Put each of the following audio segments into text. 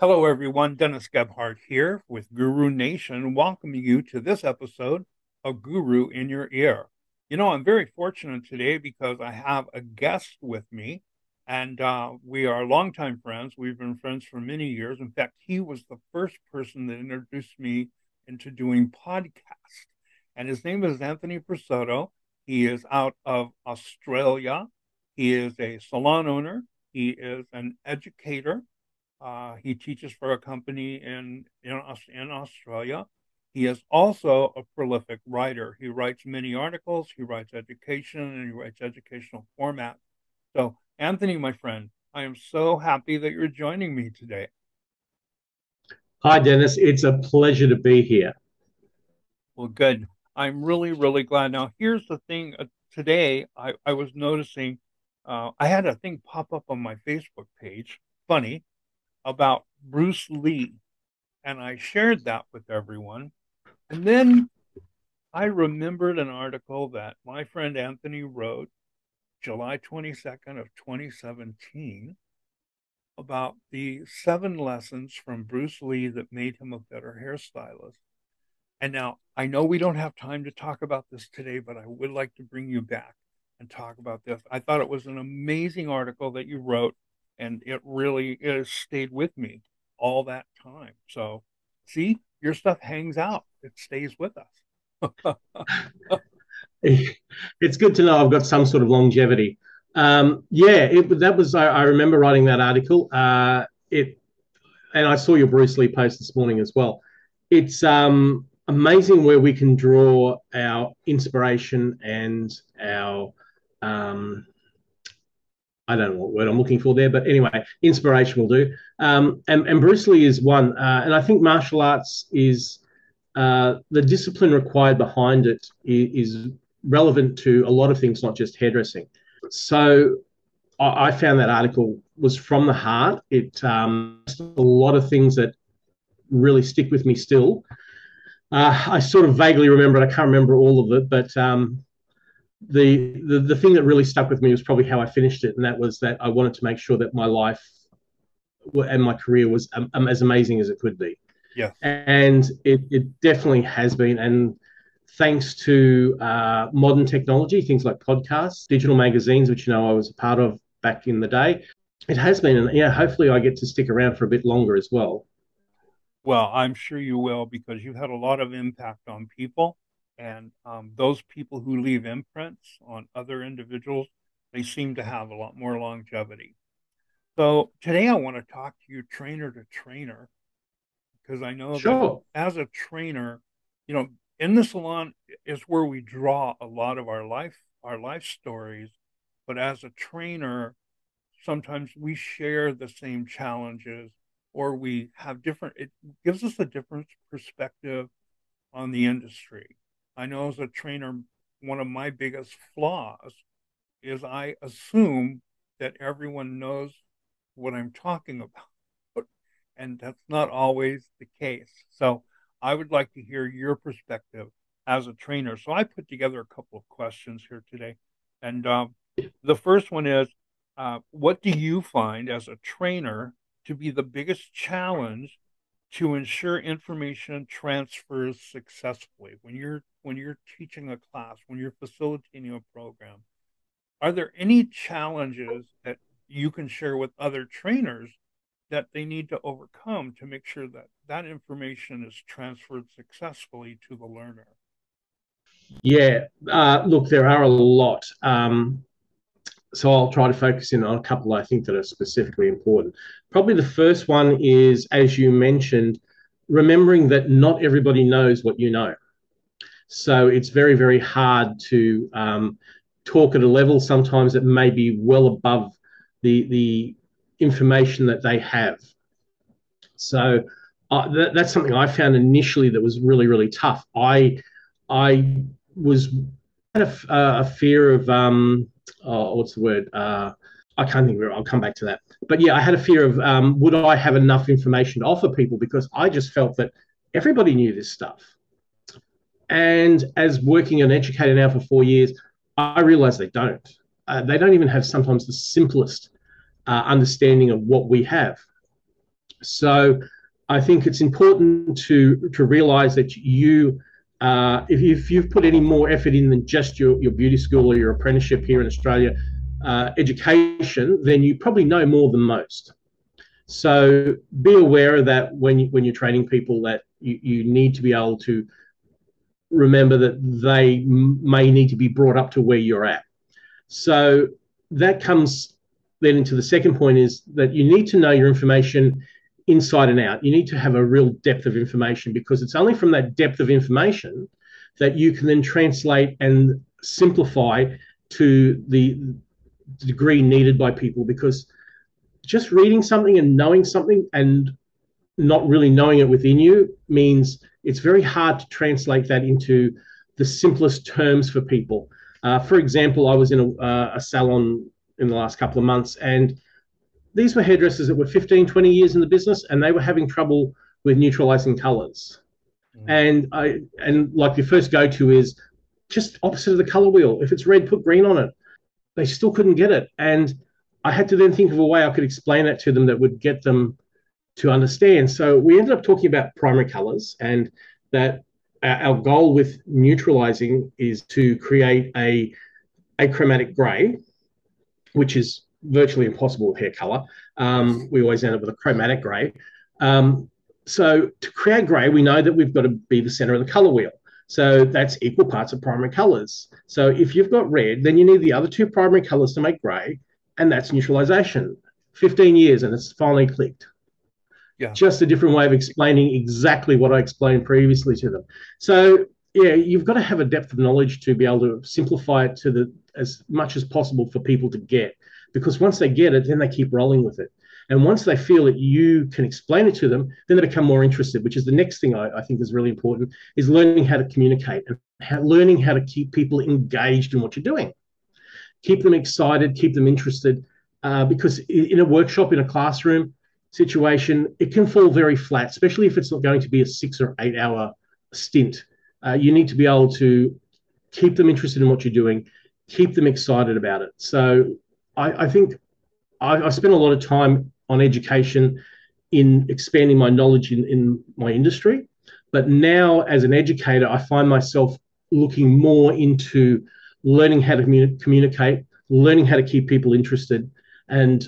Hello, everyone. Dennis Gebhardt here with Guru Nation, welcoming you to this episode of Guru in Your Ear. You know, I'm very fortunate today because I have a guest with me, and uh, we are longtime friends. We've been friends for many years. In fact, he was the first person that introduced me into doing podcasts. And his name is Anthony Presotto. He is out of Australia. He is a salon owner. He is an educator uh, he teaches for a company in, in, in Australia. He is also a prolific writer. He writes many articles, he writes education, and he writes educational format. So, Anthony, my friend, I am so happy that you're joining me today. Hi, Dennis. It's a pleasure to be here. Well, good. I'm really, really glad. Now, here's the thing uh, today, I, I was noticing uh, I had a thing pop up on my Facebook page. Funny, about Bruce Lee. And I shared that with everyone. And then I remembered an article that my friend Anthony wrote July 22nd of 2017 about the seven lessons from Bruce Lee that made him a better hairstylist. And now I know we don't have time to talk about this today, but I would like to bring you back and talk about this. I thought it was an amazing article that you wrote and it really has stayed with me all that time. So, see, your stuff hangs out; it stays with us. it's good to know I've got some sort of longevity. Um, yeah, it, that was. I, I, remember writing that article. Uh, it, and I saw your Bruce Lee post this morning as well. It's um, amazing where we can draw our inspiration and our um, I don't know what word I'm looking for there, but anyway, inspiration will do. Um, and, and, Bruce Lee is one, uh, and I think martial arts is uh, the discipline required behind it is, is, relevant to a lot of things, not just hairdressing. So I, I found that article was from the heart. It um, a lot of things that really stick with me still. Uh, I sort of vaguely remember it. I can't remember all of it, but um, the, the the thing that really stuck with me was probably how I finished it, and that was that I wanted to make sure that my life and my career was um, um, as amazing as it could be. Yeah, and it it definitely has been, and thanks to uh, modern technology, things like podcasts, digital magazines, which you know I was a part of back in the day, it has been, and yeah, hopefully I get to stick around for a bit longer as well. Well, I'm sure you will because you've had a lot of impact on people and um, those people who leave imprints on other individuals, they seem to have a lot more longevity. So today I want to talk to you trainer to trainer because I know sure. that as a trainer, you know, in the salon is where we draw a lot of our life our life stories, but as a trainer, sometimes we share the same challenges or we have different it gives us a different perspective on the industry I know as a trainer, one of my biggest flaws is I assume that everyone knows what I'm talking about. And that's not always the case. So I would like to hear your perspective as a trainer. So I put together a couple of questions here today. And um, the first one is uh, What do you find as a trainer to be the biggest challenge to ensure information transfers successfully when you're when you're teaching a class when you're facilitating a program are there any challenges that you can share with other trainers that they need to overcome to make sure that that information is transferred successfully to the learner yeah uh, look there are a lot um, so I'll try to focus in on a couple I think that are specifically important. Probably the first one is, as you mentioned, remembering that not everybody knows what you know. So it's very, very hard to um, talk at a level sometimes that may be well above the the information that they have. So uh, that, that's something I found initially that was really, really tough. I I was had a, a fear of um, oh, what's the word? Uh, I can't think of it. I'll come back to that. But yeah, I had a fear of um, would I have enough information to offer people because I just felt that everybody knew this stuff. And as working an educator now for four years, I realize they don't. Uh, they don't even have sometimes the simplest uh, understanding of what we have. So I think it's important to to realize that you. Uh, if, if you've put any more effort in than just your, your beauty school or your apprenticeship here in Australia, uh, education, then you probably know more than most. So be aware of that when you, when you're training people that you, you need to be able to remember that they may need to be brought up to where you're at. So that comes then into the second point is that you need to know your information inside and out. You need to have a real depth of information because it's only from that depth of information that you can then translate and simplify to the degree needed by people because just reading something and knowing something and not really knowing it within you means it's very hard to translate that into the simplest terms for people. Uh, for example, I was in a, uh, a, salon in the last couple of months, and these were hairdressers that were 15, 20 years in the business, and they were having trouble with neutralizing colors. Mm. And I and like your first go to is just opposite of the color wheel. If it's red, put green on it. They still couldn't get it, and I had to then think of a way I could explain that to them that would get them to understand. So we ended up talking about primary colors and that our goal with neutralizing is to create a achromatic gray, which is virtually impossible with hair color. Um, we always end up with a chromatic gray. Um, so to create gray, we know that we've got to be the center of the color wheel. So that's equal parts of primary colors. So if you've got red, then you need the other two primary colors to make gray, and that's neutralization. 15 years and it's finally clicked. Yeah. Just a different way of explaining exactly what I explained previously to them. So yeah, you've got to have a depth of knowledge to be able to simplify it to the as much as possible for people to get. Because once they get it, then they keep rolling with it. And once they feel that you can explain it to them, then they become more interested, which is the next thing I, I think is really important, is learning how to communicate and how, learning how to keep people engaged in what you're doing. Keep them excited, keep them interested. Uh, because in a workshop, in a classroom, situation, it can fall very flat, especially if it's not going to be a six or eight hour stint. Uh, you need to be able to keep them interested in what you're doing, keep them excited about it. So I, I think I, I spent a lot of time on education in expanding my knowledge in, in my industry. But now, as an educator, I find myself looking more into learning how to communi- communicate, learning how to keep people interested, and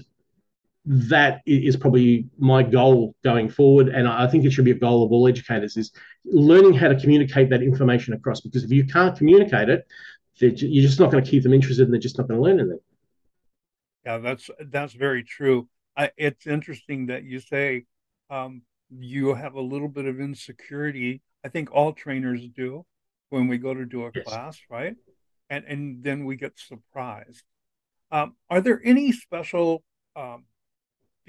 that is probably my goal going forward. And i think it should be a goal of all educators is learning how to communicate that information across because if you can't communicate it you're just not going to keep them interested and they're just not going to learn anything. Yeah that's that's very true. I, it's interesting that you say um, you have a little bit of insecurity. I think all trainers do when we go to do a yes. class right? And and then we get surprised. Um, are there any special um,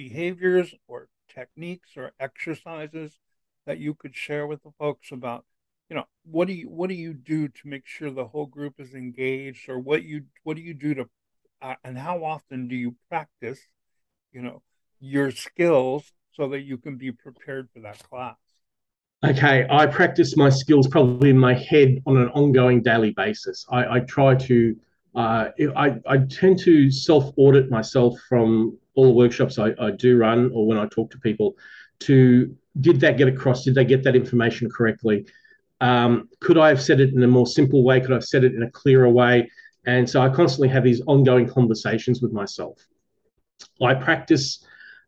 behaviors or techniques or exercises that you could share with the folks about you know what do you what do you do to make sure the whole group is engaged or what you what do you do to uh, and how often do you practice you know your skills so that you can be prepared for that class? Okay i practice my skills probably in my head on an ongoing daily basis. I, I try to uh, I, I tend to self audit myself from all the workshops I, I do run or when I talk to people to did that get across? Did they get that information correctly? Um, could I have said it in a more simple way? Could I have said it in a clearer way? And so I constantly have these ongoing conversations with myself. I practice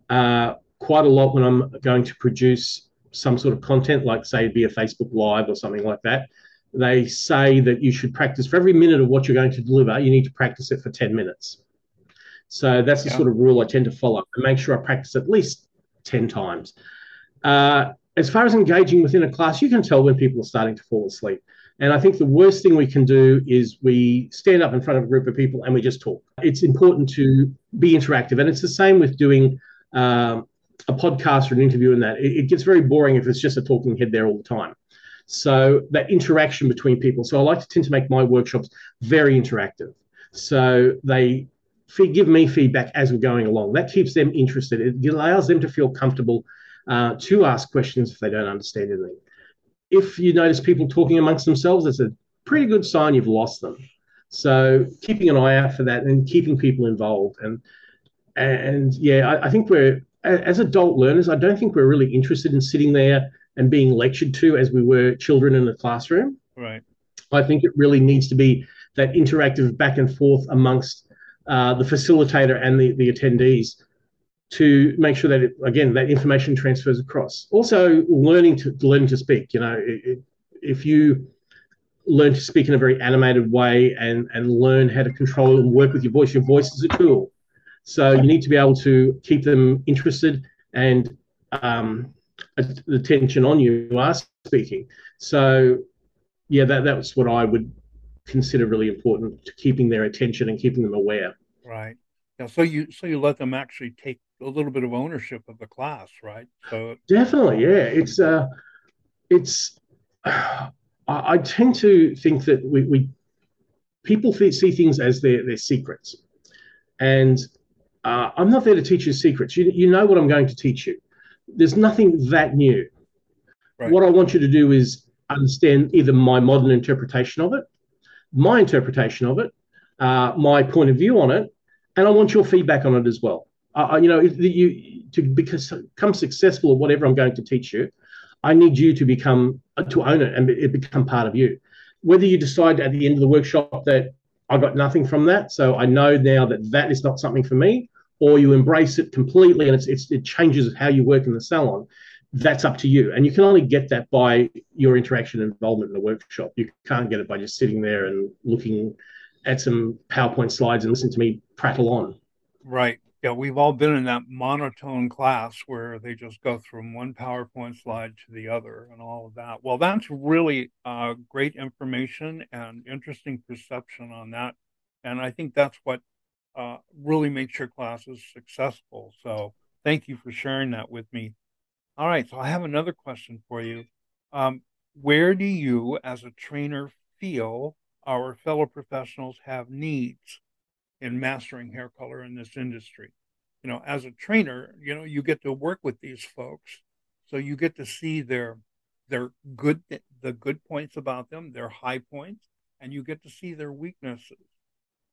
uh, quite a lot when I'm going to produce some sort of content, like say be a Facebook Live or something like that. They say that you should practice for every minute of what you're going to deliver, you need to practice it for 10 minutes. So that's the yeah. sort of rule I tend to follow and make sure I practice at least 10 times. Uh, as far as engaging within a class, you can tell when people are starting to fall asleep. And I think the worst thing we can do is we stand up in front of a group of people and we just talk. It's important to be interactive. And it's the same with doing um, a podcast or an interview and that. It, it gets very boring if it's just a talking head there all the time. So that interaction between people. So I like to tend to make my workshops very interactive. So they give me feedback as we're going along. That keeps them interested. It allows them to feel comfortable uh, to ask questions if they don't understand anything. If you notice people talking amongst themselves, it's a pretty good sign you've lost them. So keeping an eye out for that and keeping people involved. And and yeah, I, I think we're as adult learners, I don't think we're really interested in sitting there and being lectured to as we were children in the classroom. Right. I think it really needs to be that interactive back and forth amongst uh, the facilitator and the, the attendees to make sure that it, again that information transfers across. Also, learning to learning to speak. You know, it, if you learn to speak in a very animated way and and learn how to control and work with your voice, your voice is a tool. So you need to be able to keep them interested and um, the attention on you are speaking. So yeah, that that's what I would consider really important to keeping their attention and keeping them aware. Right. Yeah. So you so you let them actually take a little bit of ownership of the class, right? So definitely, yeah. It's uh, it's. I, I tend to think that we, we people see things as their their secrets, and uh, I'm not there to teach you secrets. You you know what I'm going to teach you. There's nothing that new. Right. What I want you to do is understand either my modern interpretation of it, my interpretation of it, uh, my point of view on it, and I want your feedback on it as well. Uh, you know, you to become successful at whatever I'm going to teach you, I need you to become to own it and it become part of you. Whether you decide at the end of the workshop that I got nothing from that, so I know now that that is not something for me, or you embrace it completely and it's, it's, it changes how you work in the salon that's up to you. And you can only get that by your interaction and involvement in the workshop. You can't get it by just sitting there and looking at some PowerPoint slides and listening to me prattle on. Right. Yeah, we've all been in that monotone class where they just go from one PowerPoint slide to the other and all of that. Well, that's really uh, great information and interesting perception on that. And I think that's what uh, really makes your classes successful. So thank you for sharing that with me. All right, so I have another question for you. Um, where do you, as a trainer, feel our fellow professionals have needs in mastering hair color in this industry? You know, as a trainer, you know, you get to work with these folks, so you get to see their their good the good points about them, their high points, and you get to see their weaknesses.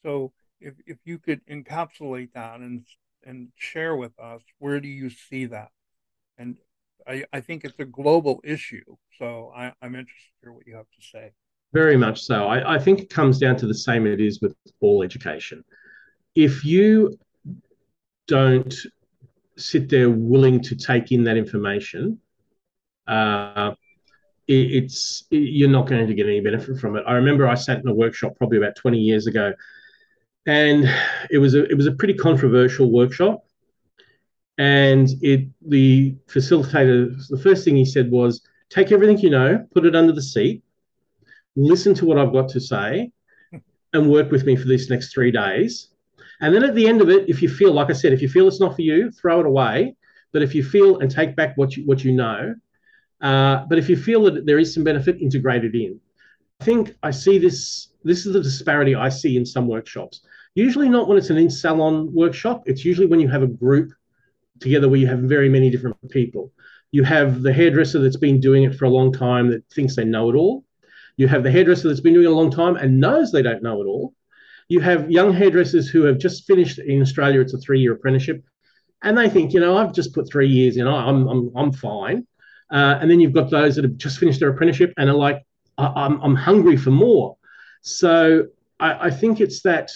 So if if you could encapsulate that and and share with us, where do you see that? And I, I think it's a global issue. So I, am interested to hear what you have to say. Very much so. I, I think it comes down to the same it is with all education. If you don't sit there willing to take in that information, uh, it, it's it, you're not going to get any benefit from it. I remember I sat in a workshop probably about 20 years ago, and it was a it was a pretty controversial workshop and it the facilitator the first thing he said was take everything you know put it under the seat listen to what i've got to say and work with me for these next three days. And then at the end of it if you feel like i said if you feel it's not for you throw it away. But if you feel and take back what you what you know uh, but if you feel that there is some benefit integrate it in. I think i see this this is the disparity i see in some workshops. Usually not when it's an in salon workshop. It's usually when you have a group together where you have very many different people. You have the hairdresser that's been doing it for a long time that thinks they know it all. You have the hairdresser that's been doing it a long time and knows they don't know it all. You have young hairdressers who have just finished in Australia, it's a three year apprenticeship, and they think, you know, I've just put three years in, I'm, I'm, I'm fine. Uh, and then you've got those that have just finished their apprenticeship and are like, I, am I'm hungry for more. So I, I, think it's that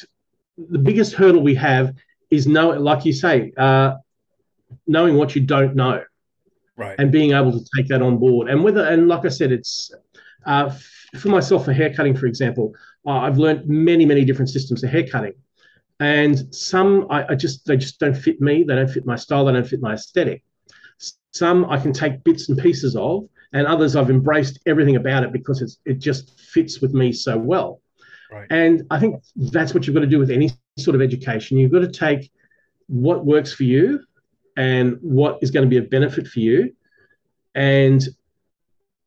the biggest hurdle we have is know, like you say, uh, knowing what you don't know, right, and being able to take that on board. And whether and like I said, it's uh, for myself for hair cutting, for example. Uh, I've learned many many different systems of hair cutting, and some I, I just they just don't fit me. They don't fit my style. They don't fit my aesthetic. Some I can take bits and pieces of, and others I've embraced everything about it because it's it just fits with me so well. Right. And I think that's what you've got to do with any sort of education. You've got to take what works for you and what is going to be a benefit for you. And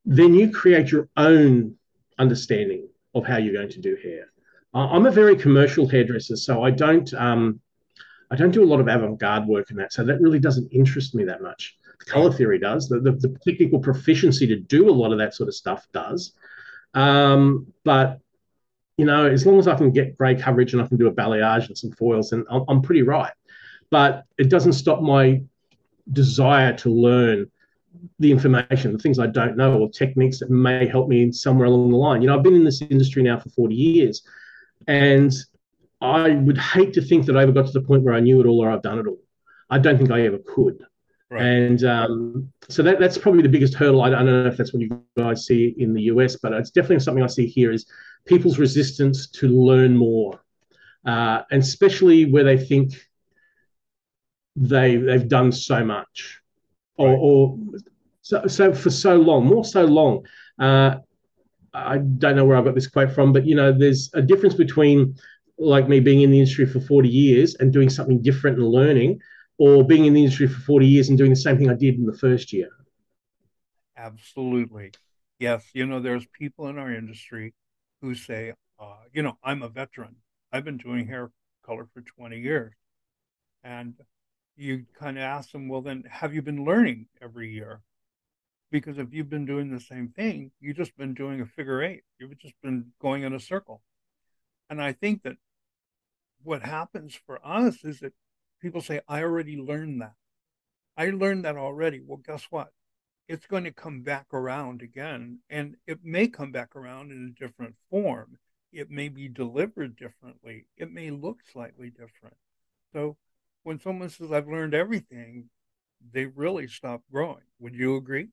then you create your own understanding of how you're going to do hair. I'm a very commercial hairdresser, so I don't um, I don't do a lot of avant-garde work in that. So that really doesn't interest me that much. The color theory does. The, the, the technical proficiency to do a lot of that sort of stuff does. Um, but you know, as long as I can get grey coverage and I can do a balayage and some foils, and I'm, I'm pretty right but it doesn't stop my desire to learn the information, the things I don't know, or techniques that may help me somewhere along the line. You know, I've been in this industry now for 40 years, and I would hate to think that I ever got to the point where I knew it all or I've done it all. I don't think I ever could. Right. And um, so that, that's probably the biggest hurdle. I, I, don't know if that's what you guys see in the US, but it's definitely something I see here is people's resistance to learn more, uh, and especially where they think they they've done so much, or, or so so for so long, more so long. Uh, I don't know where I got this quote from, but you know, there's a difference between like me being in the industry for 40 years and doing something different and learning, or being in the industry for 40 years and doing the same thing I did in the first year. Absolutely. Yes. You know, there's people in our industry who say, uh, you know, I'm a veteran. I've been doing hair color for 20 years. And you kind of ask them, well, then have you been learning every year? Because if you've been doing the same thing, you've just been doing a figure eight. You've just been going in a circle. And I think that what happens for us is that people say, I already learned that. I learned that already. Well, guess what? It's going to come back around again. And it may come back around in a different form. It may be delivered differently. It may look slightly different. So when someone says, I've learned everything, they really stop growing. Would you agree?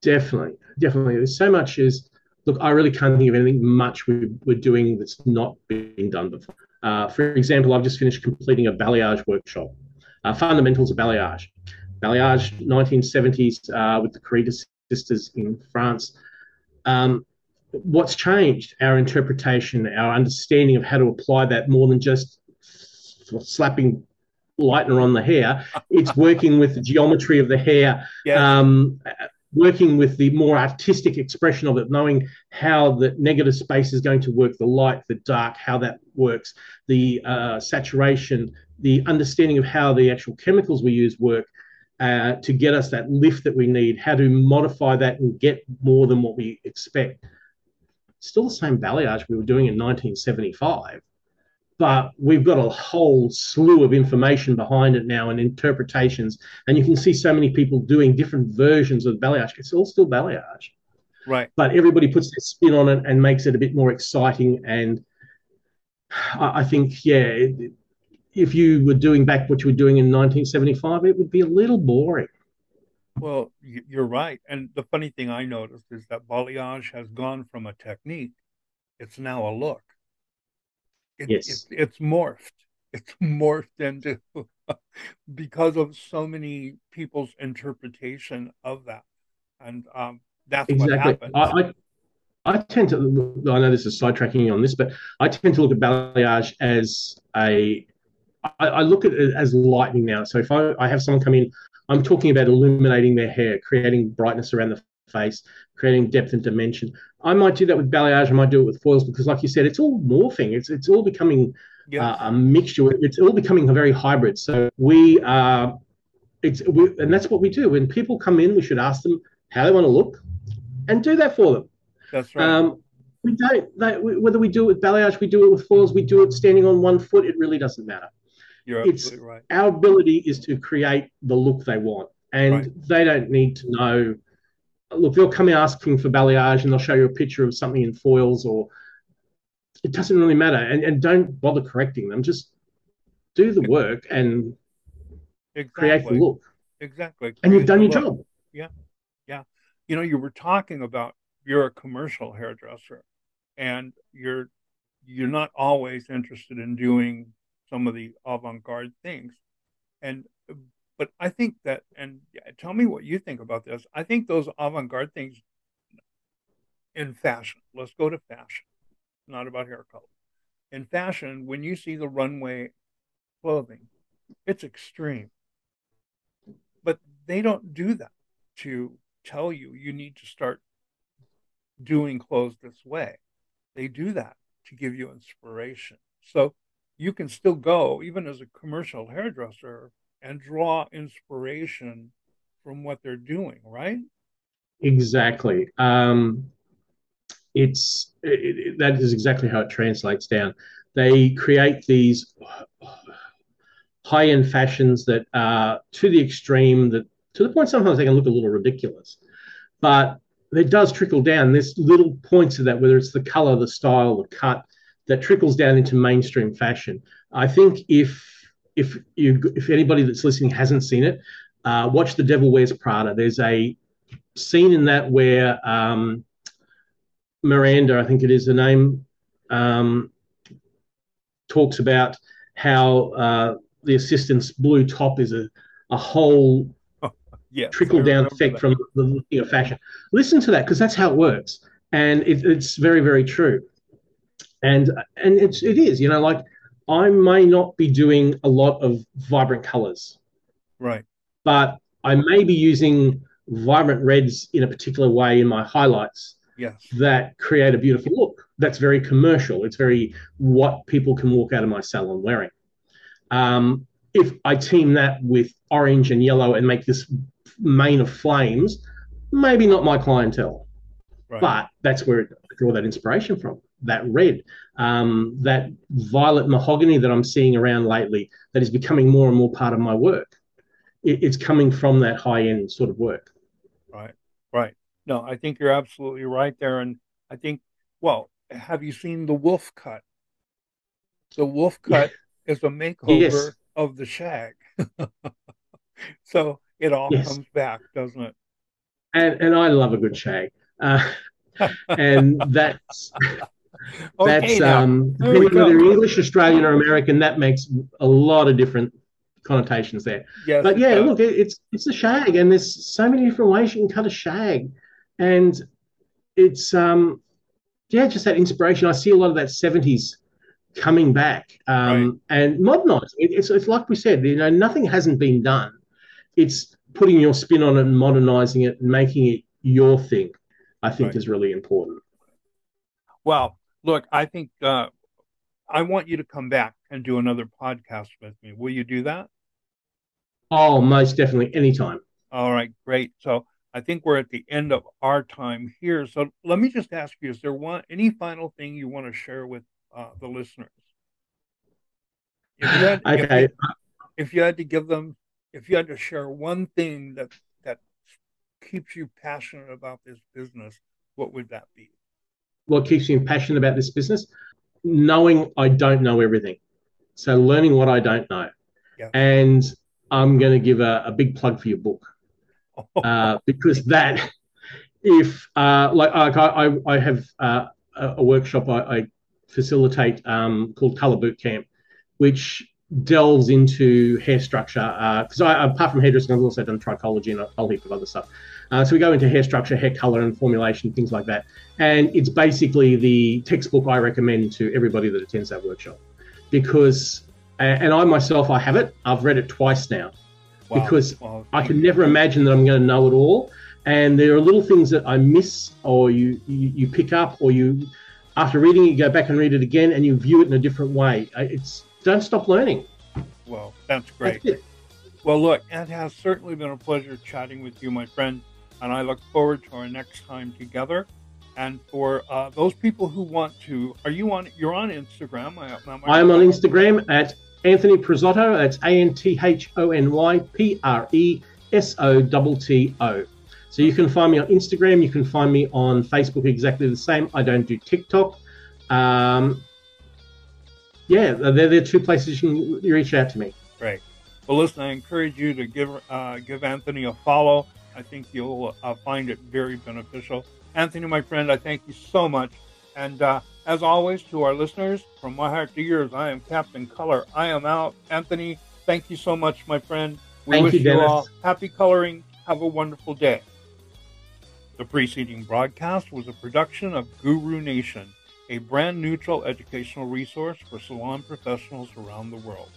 Definitely. Definitely. There's so much is, look, I really can't think of anything much we, are doing that's not being done before. Uh, for example, I've just finished completing a balayage workshop, uh, fundamentals of balayage. Balayage, 1970s, uh, with the Carita sisters in France. Um, what's changed? Our interpretation, our understanding of how to apply that more than just slapping lightener on the hair. It's working with the geometry of the hair, um, working with the more artistic expression of it, knowing how the negative space is going to work, the light, the dark, how that works, the uh, saturation, the understanding of how the actual chemicals we use work. Uh, to get us that lift that we need, how to modify that and get more than what we expect. Still the same balayage we were doing in 1975, but we've got a whole slew of information behind it now and interpretations. And you can see so many people doing different versions of balayage. It's all still balayage. Right. But everybody puts their spin on it and makes it a bit more exciting. And I, I think, yeah, it, if you were doing back what you were doing in 1975, it would be a little boring. Well, you're right. And the funny thing I noticed is that balayage has gone from a technique, it's now a look. It, yes. It, it's morphed. It's morphed into because of so many people's interpretation of that, and um, that's exactly. what happens. I, I, I tend to. I know this is sidetracking on this, but I tend to look at balayage as a. I, I look at it as lightning now. So if I, I have someone come in, I'm talking about illuminating their hair, creating brightness around the face, creating depth and dimension. I might do that with balayage. I might do it with foils because, like you said, it's all morphing. It's it's all becoming uh, a mixture. It's all becoming a very hybrid. So we are, uh, it's we, and that's what we do. When people come in, we should ask them how they want to look, and do that for them. That's right. Um, we don't. They, whether we do it with balayage, we do it with foils, we do it standing on one foot. It really doesn't matter. You're it's, right. Our ability is to create the look they want, and right. they don't need to know look, they'll come in asking for balayage and they'll show you a picture of something in foils or it doesn't really matter. And, and don't bother correcting them. Just do the work and exactly. create the look. Exactly. And you've done your look. job. Yeah. Yeah. You know, you were talking about you're a commercial hairdresser and you're you're not always interested in doing some of the avant-garde things. And but I think that, and tell me what you think about this. I think those avant garde things in fashion, let's go to fashion, not about hair color. In fashion, when you see the runway clothing, it's extreme. But they don't do that to tell you you need to start doing clothes this way. They do that to give you inspiration. So you can still go, even as a commercial hairdresser, and draw inspiration from what they're doing, right? Exactly. Um, it's it, it, that is exactly how it translates down. They create these high end fashions that are to the extreme that to the point sometimes they can look a little ridiculous. But it does trickle down. There's little points of that, whether it's the color, the style, the cut, that trickles down into mainstream fashion. I think if if you if anybody that's listening hasn't seen it, uh, watch The Devil Wears Prada. There's a scene in that where um, Miranda, I think it is the name, um, talks about how uh, the assistant's blue top is a, a whole oh, yes, trickle down effect that. from the looking of fashion. Listen to that because that's how it works, and it, it's very very true. And and it's it is you know like I may not be doing a lot of vibrant colors, right, but I may be using vibrant reds in a particular way in my highlights yes. that create a beautiful look. That's very commercial. It's very what people can walk out of my salon wearing. Um, if I team that with orange and yellow and make this mane of flames, maybe not my clientele, right. but that's where I draw that inspiration from. That red, um, that violet mahogany that I'm seeing around lately, that is becoming more and more part of my work. It, it's coming from that high end sort of work. Right, right. No, I think you're absolutely right there. And I think, well, have you seen the wolf cut? The wolf cut is a makeover yes. of the shag. so it all yes. comes back, doesn't it? And and I love a good shag. Uh, and that's okay, that's um depending whether English, Australian, or American, that makes a lot of different connotations there. Yes, but yeah, look, it, it's it's a shag, and there's so many different ways you can cut a shag. And it's um yeah just that inspiration. I see a lot of that 70s coming back um, right. and modernizing it, it's, it's like we said you know nothing hasn't been done. It's putting your spin on it and modernizing it and making it your thing i think right. is really important. Well look i think uh, i want you to come back and do another podcast with me. Will you do that oh most definitely anytime all right great so I think we're at the end of our time here. So let me just ask you: Is there one any final thing you want to share with uh, the listeners? If you, had, okay. if, you, if you had to give them, if you had to share one thing that that keeps you passionate about this business, what would that be? What keeps me passionate about this business? Knowing I don't know everything. So learning what I don't know. Yeah. And I'm going to give a, a big plug for your book uh, because that if uh, like, like I, I have uh, a workshop I, I facilitate um, called Color Boot Camp, which delves into hair structure. Because uh, apart from hairdressing, I've also done trichology and a whole heap of other stuff. Uh, so we go into hair structure, hair color, and formulation, things like that. And it's basically the textbook I recommend to everybody that attends that workshop, because and I myself I have it. I've read it twice now wow. because wow. I can never imagine that I'm going to know it all. And there are little things that I miss, or you, you, you pick up, or you after reading it, you go back and read it again, and you view it in a different way. It's don't stop learning. Well, that's great. That's well, look, it has certainly been a pleasure chatting with you, my friend, and I look forward to our next time together. And for uh, those people who want to, are you on? You're on Instagram. I, I am on Instagram at Anthony Presotto, that's A N T H O N Y P R E S O T T O. So you can find me on Instagram. You can find me on Facebook exactly the same. I don't do TikTok. Um, yeah, they're the two places you can reach out to me. Great. Well, listen, I encourage you to give uh, give Anthony a follow. I think you'll uh, find it very beneficial. Anthony, my friend, I thank you so much. And uh, as always, to our listeners, from my heart to yours, I am Captain Color. I am out. Anthony, thank you so much, my friend. We thank wish you, you all happy coloring. Have a wonderful day. The preceding broadcast was a production of Guru Nation, a brand neutral educational resource for salon professionals around the world.